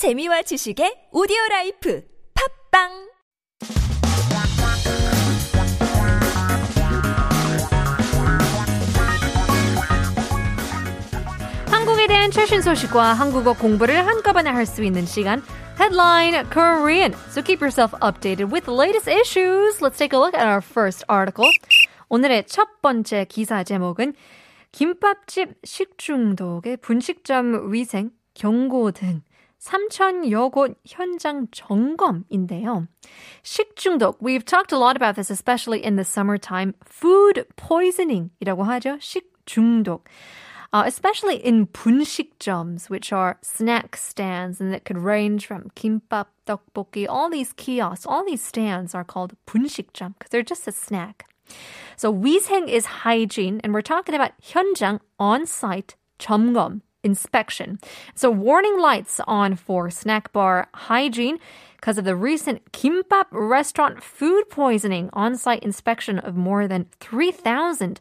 재미와 지식의 오디오 라이프 팝빵 한국에 대한 최신 소식과 한국어 공부를 한꺼번에 할 수 있는 시간 Headline Korean. So keep yourself updated with the latest issues. Let's take a look at our first article. 오늘의 첫 번째 기사 제목은 김밥집 식중독의 분식점 위생 경고 등 3천여 곳 현장 점검인데요. 식중독. We've talked a lot about this, especially in the summertime. Food poisoning이라고 하죠. 식중독. Uh, especially in 분식점s, which are snack stands, and that could range from kimbap, tteokbokki, all these kiosks, all these stands are called 분식점 because they're just a snack. So 위생 is hygiene, and we're talking about 현장 on-site 점검 inspection. So warning lights on for snack bar hygiene because of the recent kimbap restaurant food poisoning on-site inspection of more than 3,000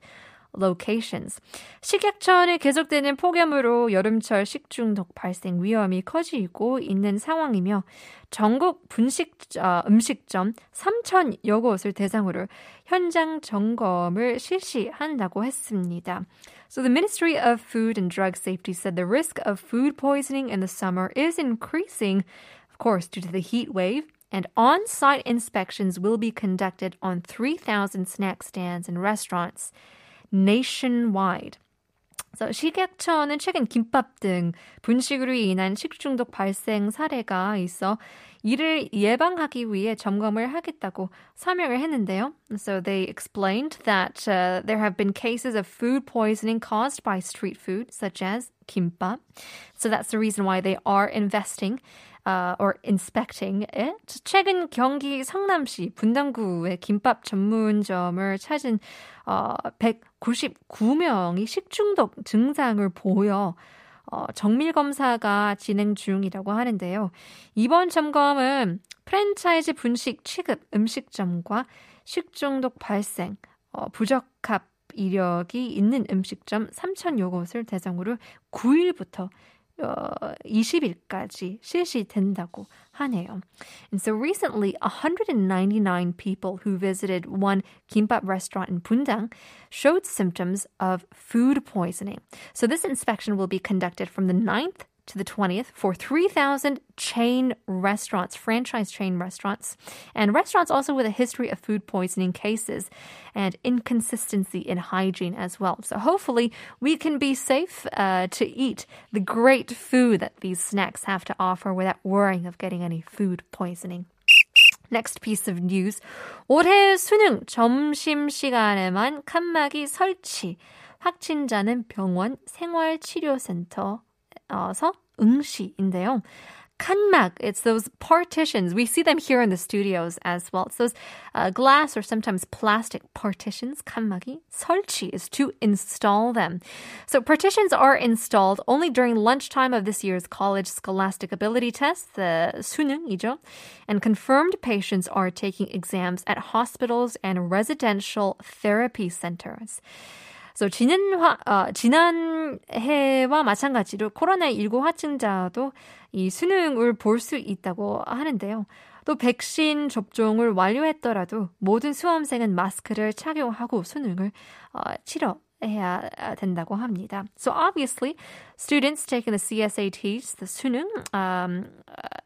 locations. 식약처는 계속되는 폭염으로 여름철 식중독 발생 위험이 커지고 있는 상황이며 전국 분식 어, 음식점 3천여 곳을 대상으로 현장 점검을 실시한다고 했습니다. So the Ministry of Food and Drug Safety said the risk of food poisoning in the summer is increasing, of course, due to the heat wave. And on site inspections will be conducted on 3,000 snack stands and restaurants nationwide. So, 식약처는 최근 김밥 등 분식으로 인한 식중독 발생 사례가 있어 이를 예방하기 위해 점검을 하겠다고 설명을 했는데요. So they explained that uh, there have been cases of food poisoning caused by street food, such as kimbap. So that's the reason why they are investing uh, or inspecting it. 최근 경기 성남시 분당구의 김밥 전문점을 찾은 어, 199명이 식중독 증상을 보여 어, 정밀 검사가 진행 중이라고 하는데요. 이번 점검은 프랜차이즈 분식 취급 음식점과 식중독 발생, 어, 부적합 이력이 있는 음식점 3천여 곳을 대상으로 9일부터 어, 20일까지 실시된다고 하네요. And so recently, 199 people who visited one kimbap restaurant in Bundang showed symptoms of food poisoning. So this inspection will be conducted from the 9th to the 20th for 3,000 chain restaurants, franchise chain restaurants, and restaurants also with a history of food poisoning cases and inconsistency in hygiene as well. So hopefully we can be safe uh, to eat the great food that these snacks have to offer without worrying of getting any food poisoning. Next piece of news. 올해 수능 점심시간에만 칸막이 설치. 확진자는 병원 생활치료센터 어서 응시인데요. 칸막, it's those partitions. We see them here in the studios as well. It's those uh, glass or sometimes plastic partitions. 칸막이. 설치 is to install them. So partitions are installed only during lunchtime of this year's college scholastic ability test, the 수능이죠. And confirmed patients are taking exams at hospitals and residential therapy centers. So 지난 화, 어, 지난 해와 마찬가지로 코로나19 확진자도 이 수능을 볼 수 있다고 하는데요. 또 백신 접종을 완료했더라도 모든 수험생은 마스크를 착용하고 수능을 어, 치러 해야 된다고 합니다. So obviously, students taking the CSATs, the 수능, um,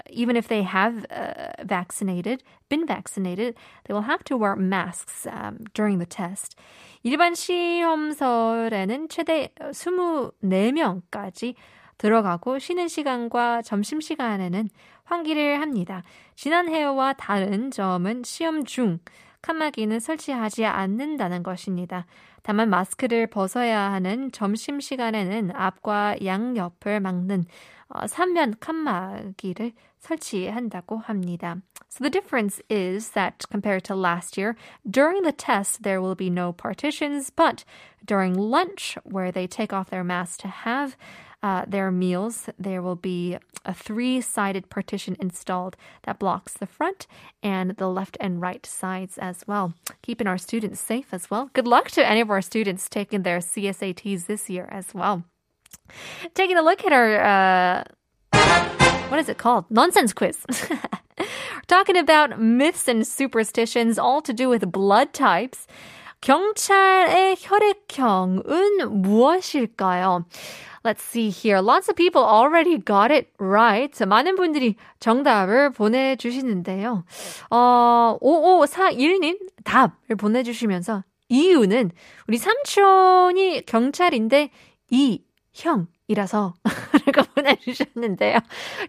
even if they have uh, vaccinated, been vaccinated, they will have to wear masks um, during the test. 일반 시험설에는 최대 24명까지 들어가고 쉬는 시간과 점심 시간에는 환기를 합니다. 지난 해와 다른 점은 시험 중 칸막이는 설치하지 않는다는 것입니다. 다만 마스크를 벗어야 하는 점심 시간에는 앞과 양옆을 막는 어, 3면 칸막이를 설치한다고 합니다. So the difference is that compared to last year, during the test there will be no partitions, but during lunch where they take off their masks to have uh, their meals, there will be a three sided partition installed that blocks the front and the left and right sides as well, keeping our students safe as well. Good luck to any of our students taking their CSATs this year as well. Taking a look at our. Uh what is it called? Nonsense quiz. Talking about myths and superstitions, all to do with blood types. 경찰의 혈액형은 무엇일까요? Let's see here. Lots of people already got it right. 많은 분들이 정답을 보내주시는데요. 어, 5541님 답을 보내주시면서 이유는 우리 삼촌이 경찰인데 이 형 이라서 라고 보내주셨는데요.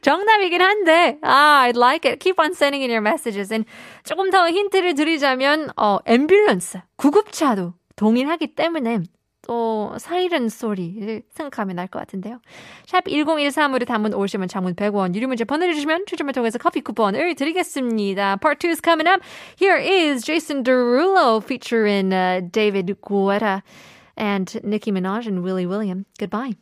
정답이긴 한데, 아, I like it. Keep on sending in your messages. And 조금 더 힌트를 드리자면, 어, 앰뷸런스, 구급차도 동일하기 때문에 또 사이렌 소리 생각하면 날 것 같은데요. 샵 1013으로 담은 50원 장문 100원 유료 문제 번호를 주시면 추첨을 통해서 커피 쿠폰을 드리겠습니다. Part 2 is coming up. Here is Jason Derulo featuring uh, David Guetta and Nicki Minaj and Willy William. Goodbye.